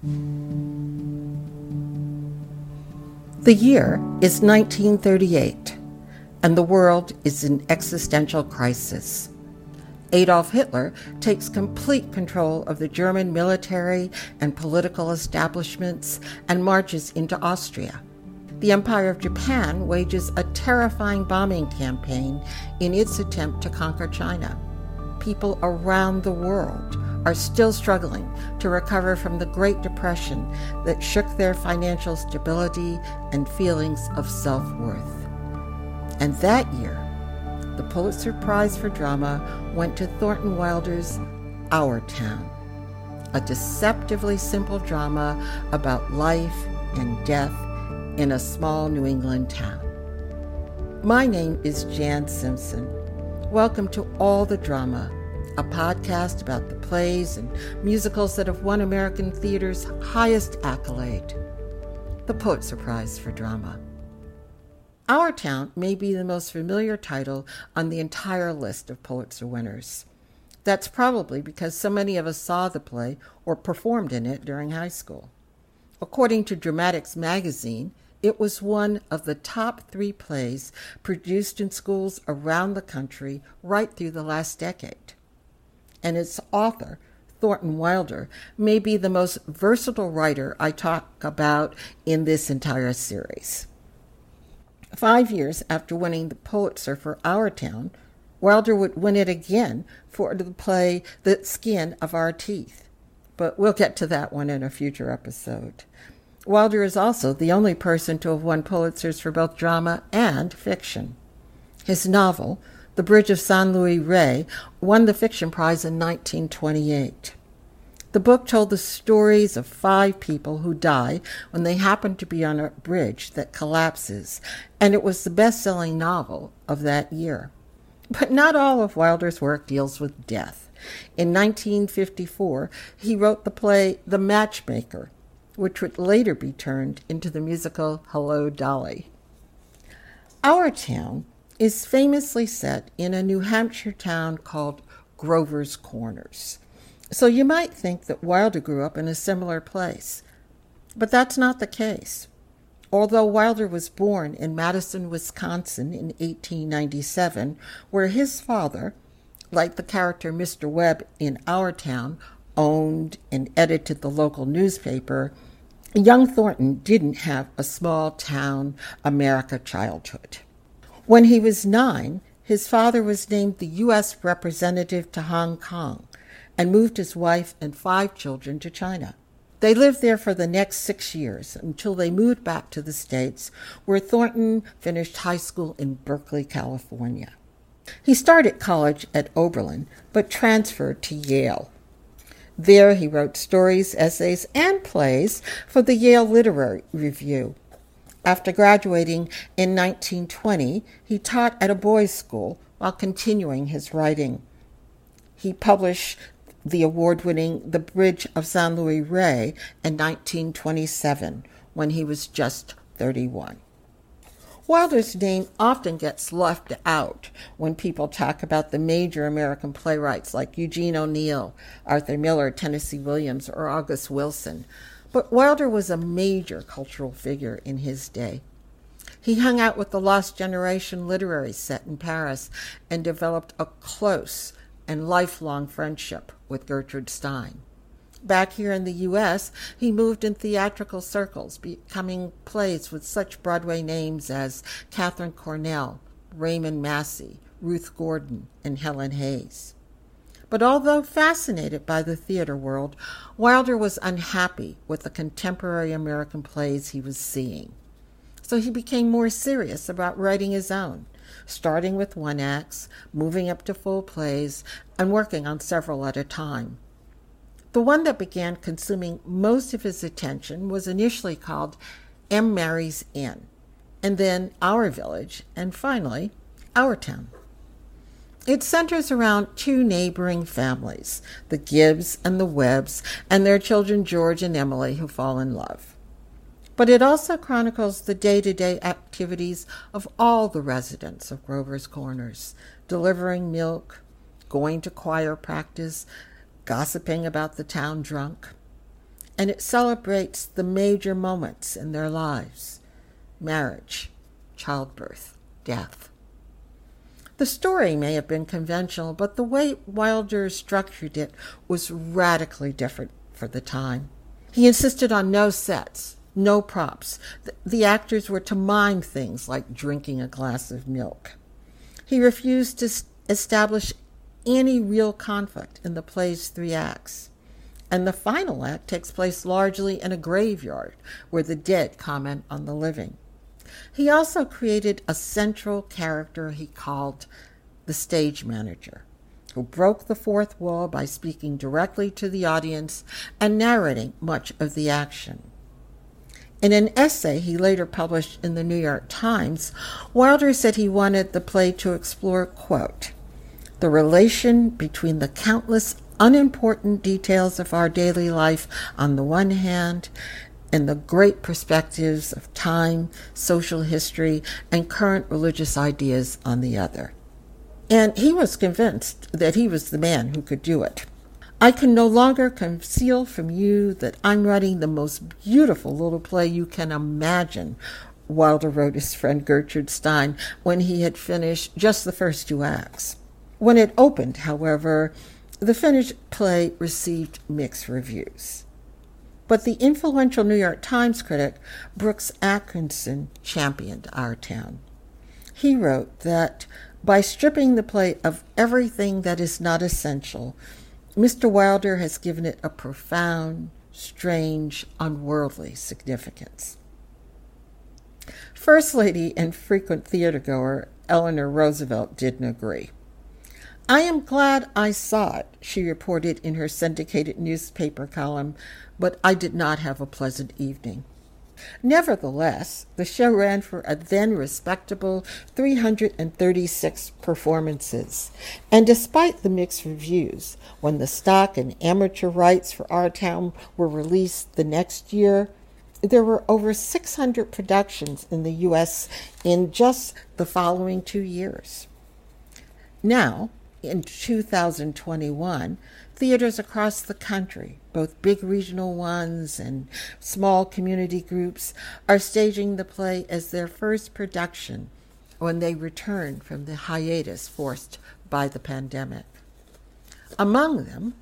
The year is 1938, and the world is in existential crisis. Adolf Hitler takes complete control of the German military and political establishments and marches into Austria. The Empire of Japan wages a terrifying bombing campaign in its attempt to conquer China. People around the world are still struggling to recover from the Great Depression that shook their financial stability and feelings of self worth. And that year, the Pulitzer Prize for Drama went to Thornton Wilder's Our Town, a deceptively simple drama about life and death in a small New England town. My name is Jan Simpson. Welcome to All the Drama a podcast about the plays and musicals that have won American theater's highest accolade, the Pulitzer Prize for Drama. Our Town may be the most familiar title on the entire list of Pulitzer winners. That's probably because so many of us saw the play or performed in it during high school. According to Dramatics magazine, it was one of the top three plays produced in schools around the country right through the last decade and its author, Thornton Wilder, may be the most versatile writer I talk about in this entire series. Five years after winning the Pulitzer for Our Town, Wilder would win it again for the play The Skin of Our Teeth. But we'll get to that one in a future episode. Wilder is also the only person to have won Pulitzers for both drama and fiction. His novel, the Bridge of San Luis Rey, won the Fiction Prize in 1928. The book told the stories of five people who die when they happen to be on a bridge that collapses, and it was the best selling novel of that year. But not all of Wilder's work deals with death. In 1954, he wrote the play The Matchmaker, which would later be turned into the musical Hello, Dolly. Our town is famously set in a New Hampshire town called Grover's Corners. So you might think that Wilder grew up in a similar place. But that's not the case. Although Wilder was born in Madison, Wisconsin in 1897, where his father, like the character Mr. Webb in our town, owned and edited the local newspaper, young Thornton didn't have a small town America childhood. When he was nine, his father was named the U.S. representative to Hong Kong and moved his wife and five children to China. They lived there for the next six years until they moved back to the States, where Thornton finished high school in Berkeley, California. He started college at Oberlin, but transferred to Yale. There, he wrote stories, essays, and plays for the Yale Literary Review after graduating in 1920, he taught at a boys' school while continuing his writing. He published the award winning The Bridge of San Luis Rey in 1927 when he was just 31. Wilder's name often gets left out when people talk about the major American playwrights like Eugene O'Neill, Arthur Miller, Tennessee Williams, or August Wilson. But Wilder was a major cultural figure in his day. He hung out with the Lost Generation literary set in Paris and developed a close and lifelong friendship with Gertrude Stein. Back here in the U.S., he moved in theatrical circles, becoming plays with such Broadway names as Katharine Cornell, Raymond Massey, Ruth Gordon, and Helen Hayes. But although fascinated by the theater world, Wilder was unhappy with the contemporary American plays he was seeing. So he became more serious about writing his own, starting with one acts, moving up to full plays, and working on several at a time. The one that began consuming most of his attention was initially called M. Mary's Inn, and then Our Village, and finally, Our Town. It centers around two neighboring families, the Gibbs and the Webbs, and their children George and Emily, who fall in love. But it also chronicles the day to day activities of all the residents of Grover's Corners delivering milk, going to choir practice, gossiping about the town drunk. and it celebrates the major moments in their lives marriage, childbirth, death. The story may have been conventional, but the way Wilder structured it was radically different for the time. He insisted on no sets, no props. The, the actors were to mime things like drinking a glass of milk. He refused to establish any real conflict in the play's three acts. And the final act takes place largely in a graveyard where the dead comment on the living. He also created a central character he called the stage manager, who broke the fourth wall by speaking directly to the audience and narrating much of the action. In an essay he later published in the New York Times, Wilder said he wanted the play to explore, quote, the relation between the countless unimportant details of our daily life on the one hand and the great perspectives of time, social history, and current religious ideas on the other. And he was convinced that he was the man who could do it. I can no longer conceal from you that I'm writing the most beautiful little play you can imagine, Wilder wrote his friend Gertrude Stein when he had finished just the first two acts. When it opened, however, the finished play received mixed reviews. But the influential New York Times critic Brooks Atkinson championed Our Town. He wrote that by stripping the play of everything that is not essential, Mr. Wilder has given it a profound, strange, unworldly significance. First Lady and frequent theater goer Eleanor Roosevelt didn't agree. I am glad I saw it, she reported in her syndicated newspaper column, but I did not have a pleasant evening. Nevertheless, the show ran for a then respectable 336 performances, and despite the mixed reviews, when the stock and amateur rights for Our Town were released the next year, there were over 600 productions in the U.S. in just the following two years. Now, in 2021, theaters across the country, both big regional ones and small community groups, are staging the play as their first production when they return from the hiatus forced by the pandemic. Among them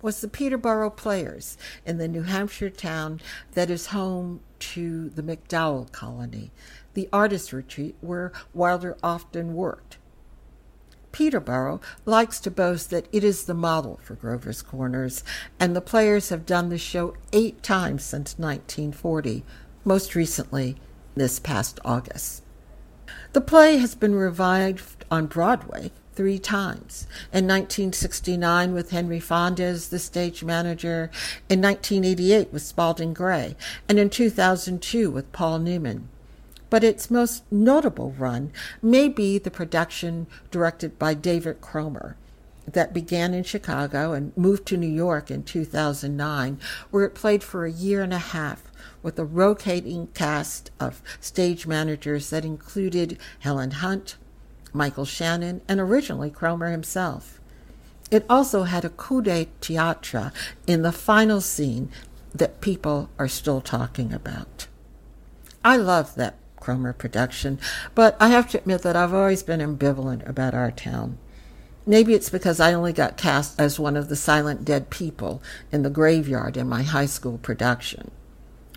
was the Peterborough Players in the New Hampshire town that is home to the MacDowell Colony, the artist retreat where Wilder often worked Peterborough likes to boast that it is the model for Grover's Corners, and the players have done the show eight times since 1940, most recently this past August. The play has been revived on Broadway three times. In 1969 with Henry Fonda as the stage manager, in 1988 with Spalding Gray, and in 2002 with Paul Newman but its most notable run may be the production directed by David Cromer that began in Chicago and moved to New York in 2009, where it played for a year and a half with a rotating cast of stage managers that included Helen Hunt, Michael Shannon, and originally Cromer himself. It also had a coup de théâtre in the final scene that people are still talking about. I love that Cromer production, but I have to admit that I've always been ambivalent about our town. Maybe it's because I only got cast as one of the silent dead people in the graveyard in my high school production.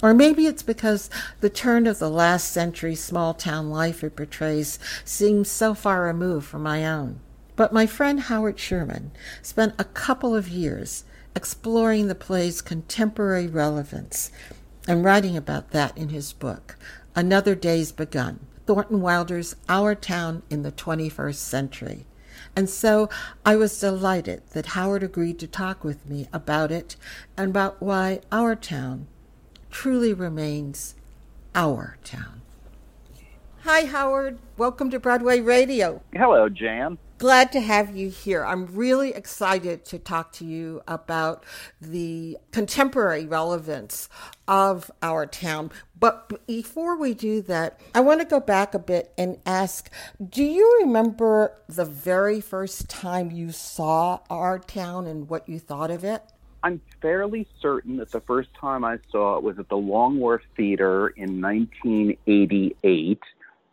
Or maybe it's because the turn of the last century small town life it portrays seems so far removed from my own. But my friend Howard Sherman spent a couple of years exploring the play's contemporary relevance and writing about that in his book, Another Day's Begun. Thornton Wilder's Our Town in the 21st Century. And so I was delighted that Howard agreed to talk with me about it and about why our town truly remains our town. Hi, Howard. Welcome to Broadway Radio. Hello, Jan. Glad to have you here. I'm really excited to talk to you about the contemporary relevance of our town. But before we do that, I want to go back a bit and ask Do you remember the very first time you saw our town and what you thought of it? I'm fairly certain that the first time I saw it was at the Long Wharf Theater in 1988,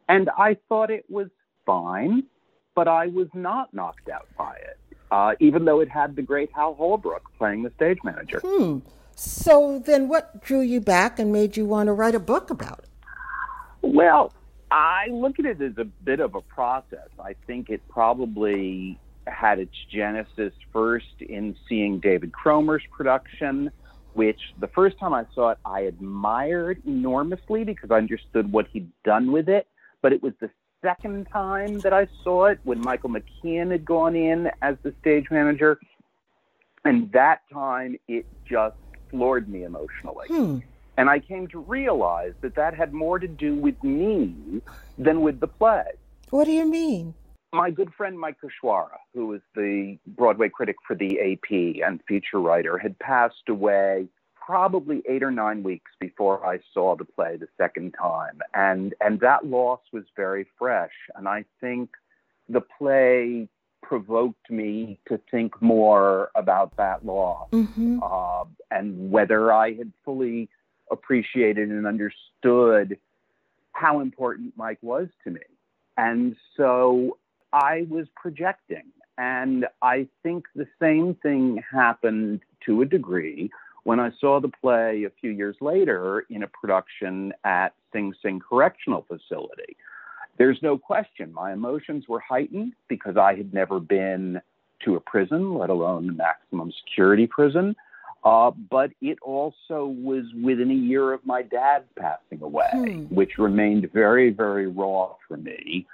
and I thought it was fine, but I was not knocked out by it, uh, even though it had the great Hal Holbrook playing the stage manager. Hmm. So then, what drew you back and made you want to write a book about it? Well, I look at it as a bit of a process. I think it probably had its genesis first in seeing David Cromer's production, which the first time I saw it, I admired enormously because I understood what he'd done with it. But it was the second time that I saw it when Michael McKean had gone in as the stage manager. And that time it just floored me emotionally. Hmm. And I came to realize that that had more to do with me than with the play. What do you mean? My good friend Mike Kuchwara, who was the Broadway critic for the AP and feature writer, had passed away probably eight or nine weeks before I saw the play the second time. And, and that loss was very fresh. And I think the play provoked me to think more about that loss mm-hmm. uh, and whether I had fully appreciated and understood how important Mike was to me. And so I was projecting. And I think the same thing happened to a degree when I saw the play a few years later in a production at Sing Sing Correctional Facility. There's no question my emotions were heightened because I had never been to a prison, let alone a maximum security prison. Uh, but it also was within a year of my dad's passing away, Hmm. which remained very, very raw for me.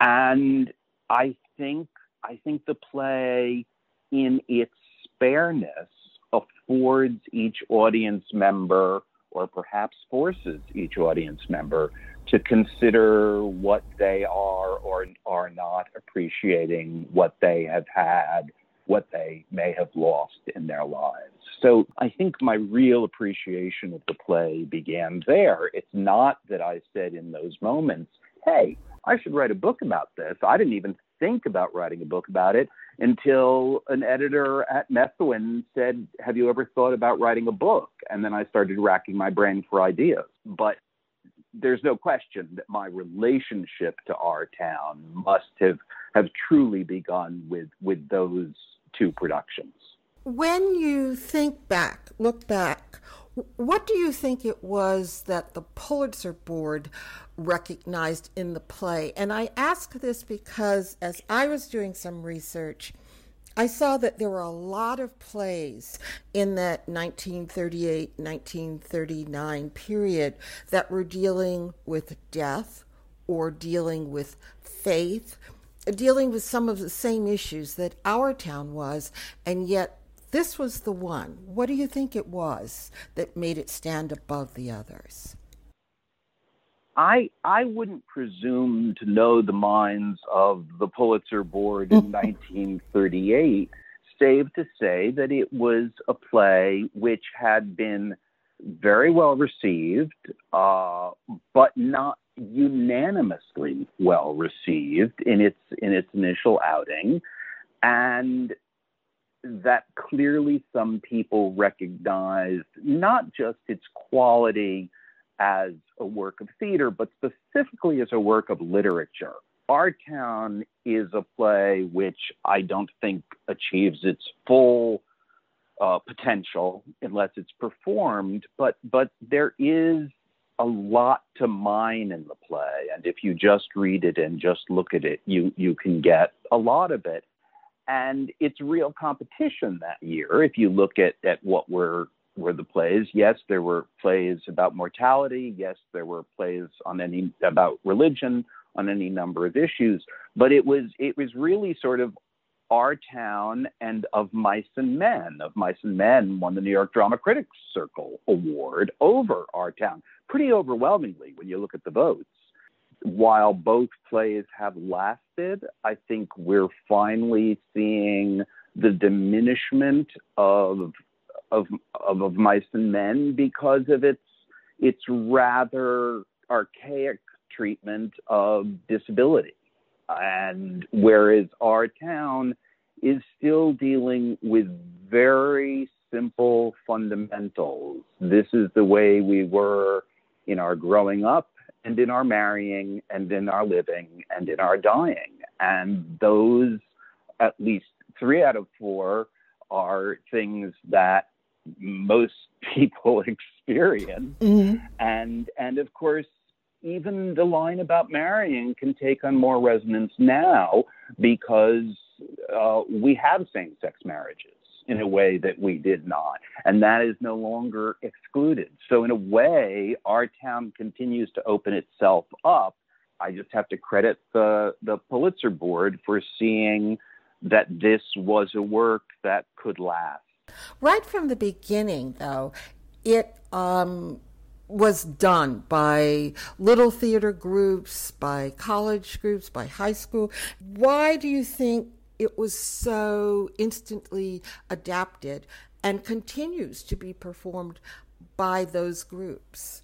And I think I think the play, in its spareness, affords each audience member, or perhaps forces each audience member, to consider what they are or are not appreciating, what they have had, what they may have lost in their lives. So I think my real appreciation of the play began there. It's not that I said in those moments, hey, I should write a book about this. I didn't even think about writing a book about it until an editor at Methuen said, Have you ever thought about writing a book? And then I started racking my brain for ideas. But there's no question that my relationship to our town must have, have truly begun with, with those two productions. When you think back, look back, what do you think it was that the Pulitzer Board recognized in the play? And I ask this because as I was doing some research, I saw that there were a lot of plays in that 1938 1939 period that were dealing with death or dealing with faith, dealing with some of the same issues that our town was, and yet this was the one. What do you think it was that made it stand above the others? I I wouldn't presume to know the minds of the Pulitzer Board in 1938, save to say that it was a play which had been very well received, uh, but not unanimously well received in its in its initial outing, and that clearly some people recognized not just its quality as a work of theater, but specifically as a work of literature. Our Town is a play which I don't think achieves its full uh, potential unless it's performed, but but there is a lot to mine in the play, and if you just read it and just look at it, you you can get a lot of it. And it's real competition that year. If you look at at what we're were the plays. Yes, there were plays about mortality. Yes, there were plays on any about religion on any number of issues. But it was it was really sort of our town and of mice and men. Of mice and men won the New York Drama Critics Circle Award over our town, pretty overwhelmingly when you look at the votes. While both plays have I think we're finally seeing the diminishment of of, of, of mice and men because of its its rather archaic treatment of disability. And whereas our town is still dealing with very simple fundamentals. This is the way we were in our growing up and in our marrying and in our living and in our dying. And those, at least three out of four, are things that most people experience. Mm-hmm. And and of course, even the line about marrying can take on more resonance now because uh, we have same-sex marriages in a way that we did not, and that is no longer excluded. So in a way, our town continues to open itself up. I just have to credit the the Pulitzer Board for seeing that this was a work that could last. Right from the beginning, though, it um, was done by little theater groups, by college groups, by high school. Why do you think it was so instantly adapted and continues to be performed by those groups?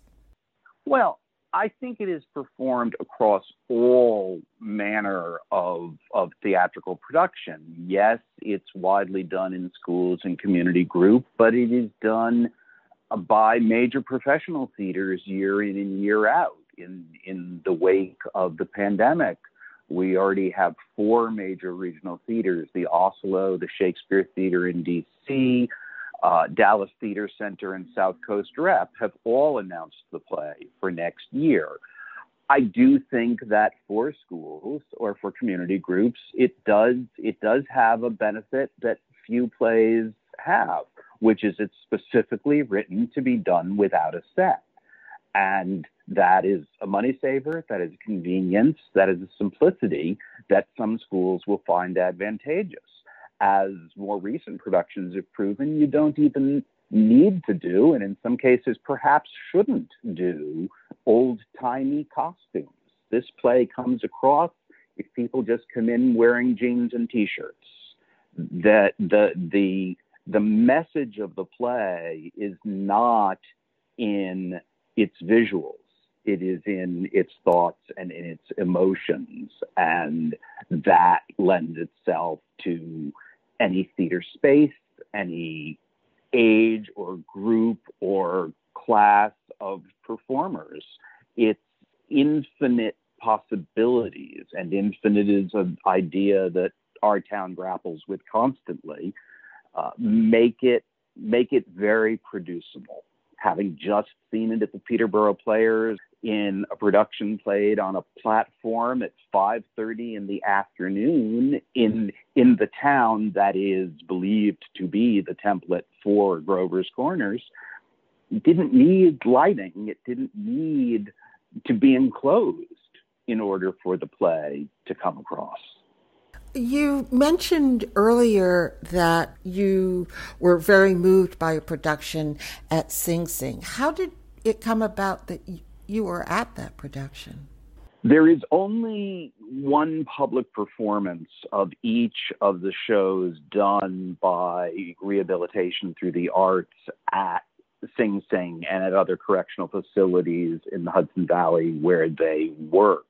Well, I think it is performed across all manner of, of theatrical production. Yes, it's widely done in schools and community group, but it is done uh, by major professional theaters year in and year out. In, in the wake of the pandemic, we already have four major regional theaters the Asolo, the Shakespeare Theater in DC, uh, Dallas Theater Center and South Coast Rep have all announced the play for next year. I do think that for schools or for community groups, it does it does have a benefit that few plays have, which is it's specifically written to be done without a set. And that is a money saver, that is a convenience, that is a simplicity that some schools will find advantageous as more recent productions have proven, you don't even need to do, and in some cases perhaps shouldn't do, old timey costumes. This play comes across if people just come in wearing jeans and t-shirts. That the the the message of the play is not in its visuals. It is in its thoughts and in its emotions, and that lends itself to any theater space, any age or group or class of performers. It's infinite possibilities, and infinite is an idea that our town grapples with constantly. Uh, make it make it very producible. Having just seen it at the Peterborough Players, in a production played on a platform at 5:30 in the afternoon in in the town that is believed to be the template for Grover's Corners didn't need lighting. It didn't need to be enclosed in order for the play to come across you mentioned earlier that you were very moved by a production at Sing Sing. How did it come about that you were at that production? There is only one public performance of each of the shows done by rehabilitation through the arts at Sing Sing and at other correctional facilities in the Hudson Valley where they work.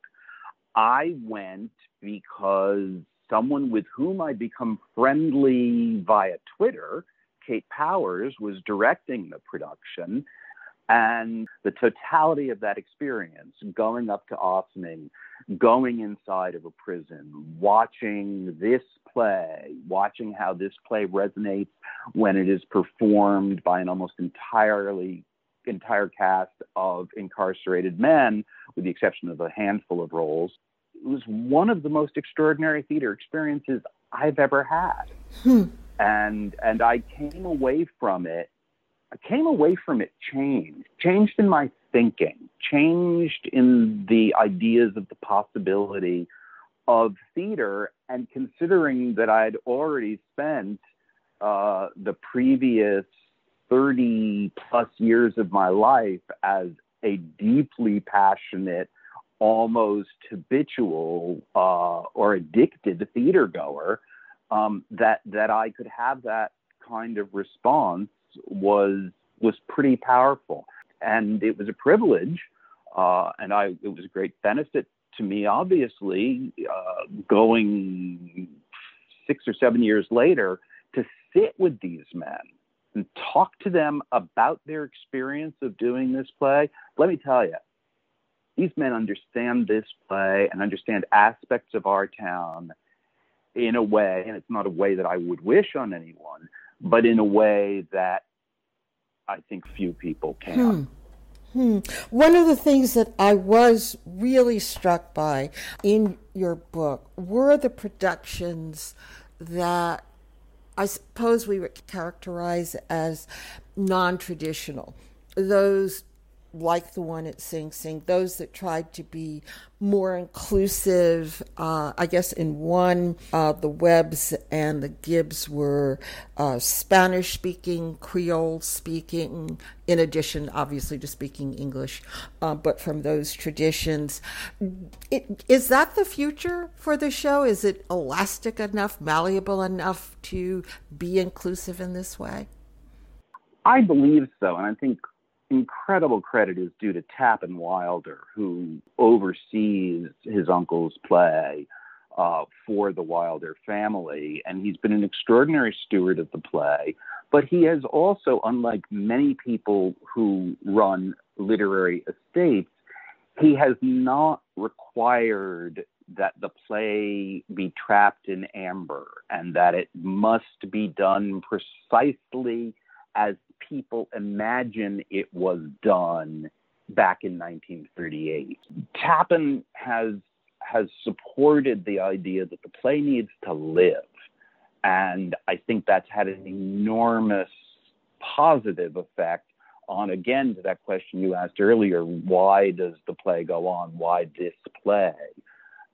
I went because someone with whom I'd become friendly via Twitter, Kate Powers, was directing the production and the totality of that experience, going up to Ossining, going inside of a prison, watching this play, watching how this play resonates when it is performed by an almost entirely entire cast of incarcerated men, with the exception of a handful of roles. It was one of the most extraordinary theater experiences I've ever had. Hmm. And and I came away from it I came away from it changed, changed in my thinking, changed in the ideas of the possibility of theater, and considering that I'd already spent uh, the previous 30 plus years of my life as a deeply passionate, almost habitual uh, or addicted theater goer, um, that that I could have that kind of response was was pretty powerful, and it was a privilege, uh, and I it was a great benefit to me. Obviously, uh, going six or seven years later to sit with these men and talk to them about their experience of doing this play, let me tell you, these men understand this play and understand aspects of our town in a way, and it's not a way that I would wish on anyone, but in a way that I think few people can. Hmm. Hmm. One of the things that I was really struck by in your book were the productions that I suppose we would characterize as non traditional. Those like the one at Sing Sing, those that tried to be more inclusive. Uh, I guess in one, uh, the Webbs and the Gibbs were uh, Spanish speaking, Creole speaking, in addition, obviously, to speaking English, uh, but from those traditions. It, is that the future for the show? Is it elastic enough, malleable enough to be inclusive in this way? I believe so. And I think incredible credit is due to Tappan Wilder, who oversees his uncle's play uh, for the Wilder family. And he's been an extraordinary steward of the play. But he has also, unlike many people who run literary estates, he has not required that the play be trapped in amber and that it must be done precisely as people imagine it was done back in 1938. Tappan has has supported the idea that the play needs to live, and I think that's had an enormous positive effect on again to that question you asked earlier why does the play go on? Why this play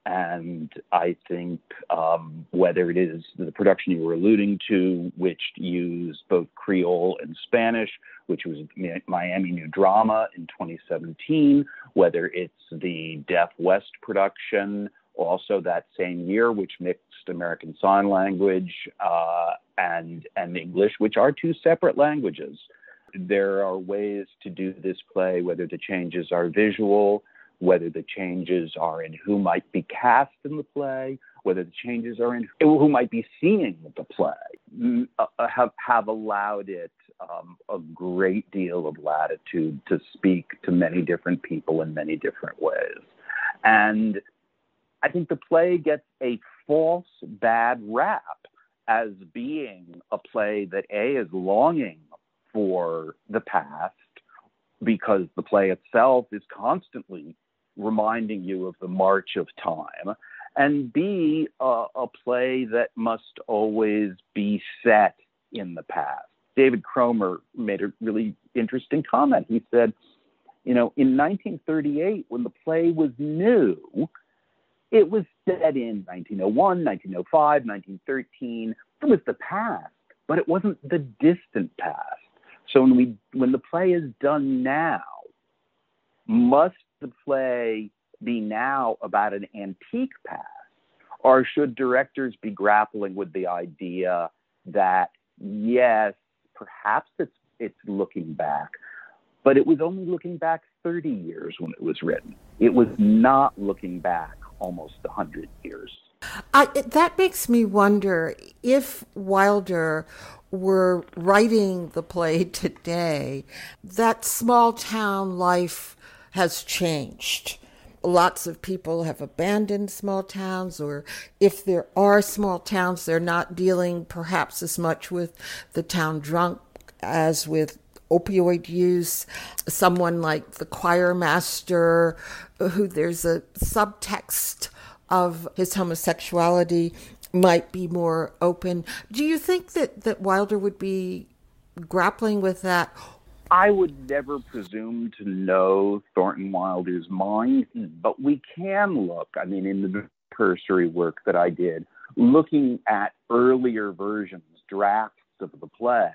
and I think um, whether it is the production you were alluding to, which used both Creole and Spanish, which was Miami New Drama in 2017, whether it's the Deaf West production, also that same year, which mixed American Sign Language uh, and and English, which are two separate languages. There are ways to do this play, whether the changes are visual, whether the changes are in who might be cast in the play, whether the changes are in who might be seeing the play, uh, uh, have, have allowed it um, a great deal of latitude to speak to many different people in many different ways. And I think the play gets a false bad rap as being a play that A is longing for the past because the play itself is constantly reminding you of the march of time, and B, uh, a play that must always be set in the past. David Cromer made a really interesting comment. He said, you know, in 1938, when the play was new, it was set in 1901, 1905, 1913. It was the past, but it wasn't the distant past. So when we when the play is done now, must the play be now about an antique past? Or should directors be grappling with the idea that, yes, perhaps it's, it's looking back, but it was only looking back 30 years when it was written. It was not looking back almost 100 years. I, that makes me wonder if Wilder were writing the play today, that small town life has changed. Lots of people have abandoned small towns, or if there are small towns, they're not dealing perhaps as much with the town drunk as with opioid use. Someone like the choir master, who there's a subtext of his homosexuality, might be more open. Do you think that, that Wilder would be grappling with that? I would never presume to know Thornton Wilder's mind, but we can look. I mean, in the cursory work that I did, looking at earlier versions, drafts of the play,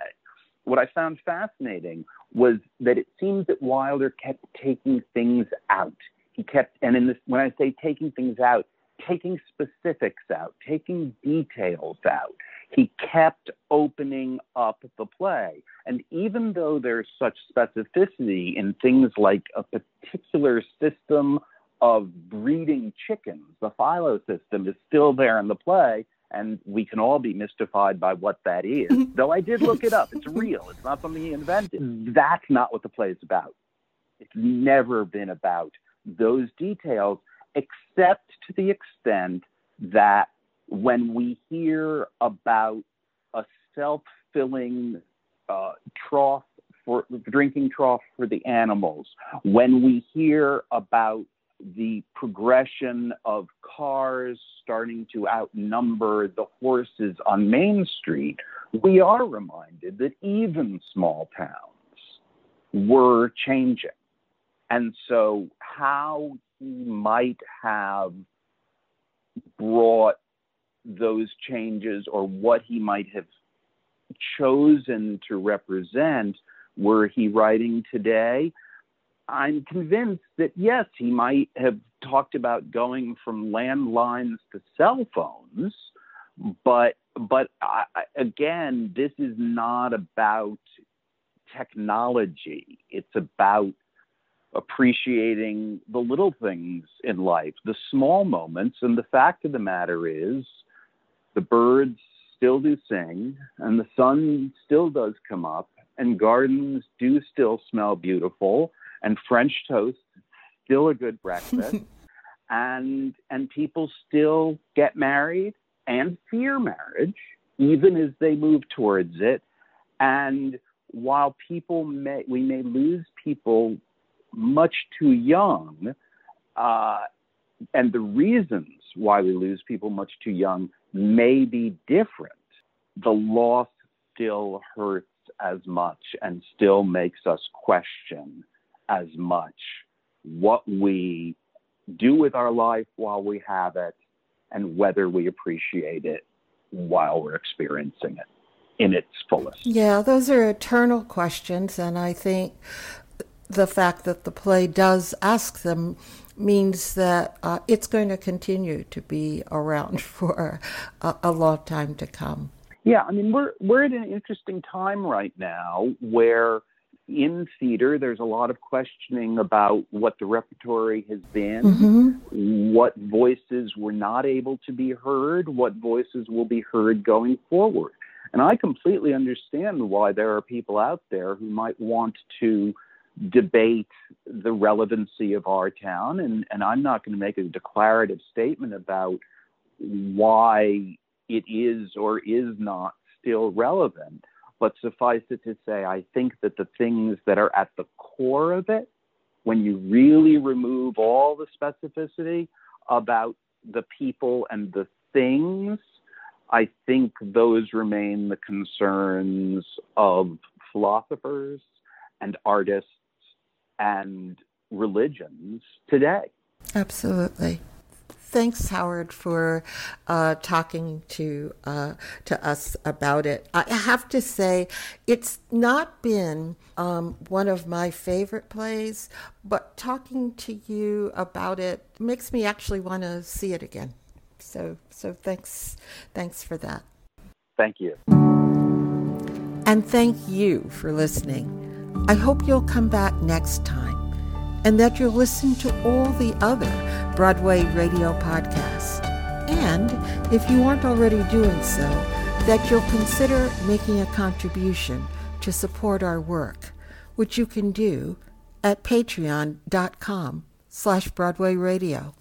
what I found fascinating was that it seems that Wilder kept taking things out. He kept, and in this, when I say taking things out, taking specifics out, taking details out. He kept opening up the play. And even though there's such specificity in things like a particular system of breeding chickens, the philo system is still there in the play, and we can all be mystified by what that is. Though I did look it up. It's real. It's not something he invented. That's not what the play is about. It's never been about those details, except to the extent that when we hear about a self filling uh, trough for drinking trough for the animals, when we hear about the progression of cars starting to outnumber the horses on Main Street, we are reminded that even small towns were changing. And so, how he might have brought those changes or what he might have chosen to represent were he writing today, I'm convinced that yes, he might have talked about going from landlines to cell phones, but but I, again, this is not about technology. It's about appreciating the little things in life, the small moments. And the fact of the matter is, the birds still do sing, and the sun still does come up, and gardens do still smell beautiful, and French toast still a good breakfast, and and people still get married and fear marriage even as they move towards it, and while people may we may lose people much too young, uh, and the reasons why we lose people much too young may be different. The loss still hurts as much and still makes us question as much what we do with our life while we have it and whether we appreciate it while we're experiencing it in its fullest. Yeah, those are eternal questions. And I think the fact that the play does ask them means that uh, it's going to continue to be around for a, a long time to come. Yeah, I mean we're we're at an interesting time right now where in theater, there's a lot of questioning about what the repertory has been, mm-hmm. what voices were not able to be heard, what voices will be heard going forward. And I completely understand why there are people out there who might want to debate the relevancy of our town. And, and I'm not going to make a declarative statement about why it is or is not still relevant. But suffice it to say, I think that the things that are at the core of it, when you really remove all the specificity about the people and the things, I think those remain the concerns of philosophers and artists and religions today. Absolutely. Thanks, Howard, for uh, talking to uh, to us about it. I have to say, it's not been um, one of my favorite plays, but talking to you about it makes me actually want to see it again. So, so thanks, thanks for that. Thank you. And thank you for listening. I hope you'll come back next time and that you'll listen to all the other Broadway radio podcasts. And if you aren't already doing so, that you'll consider making a contribution to support our work, which you can do at patreon.com slash Broadway Radio.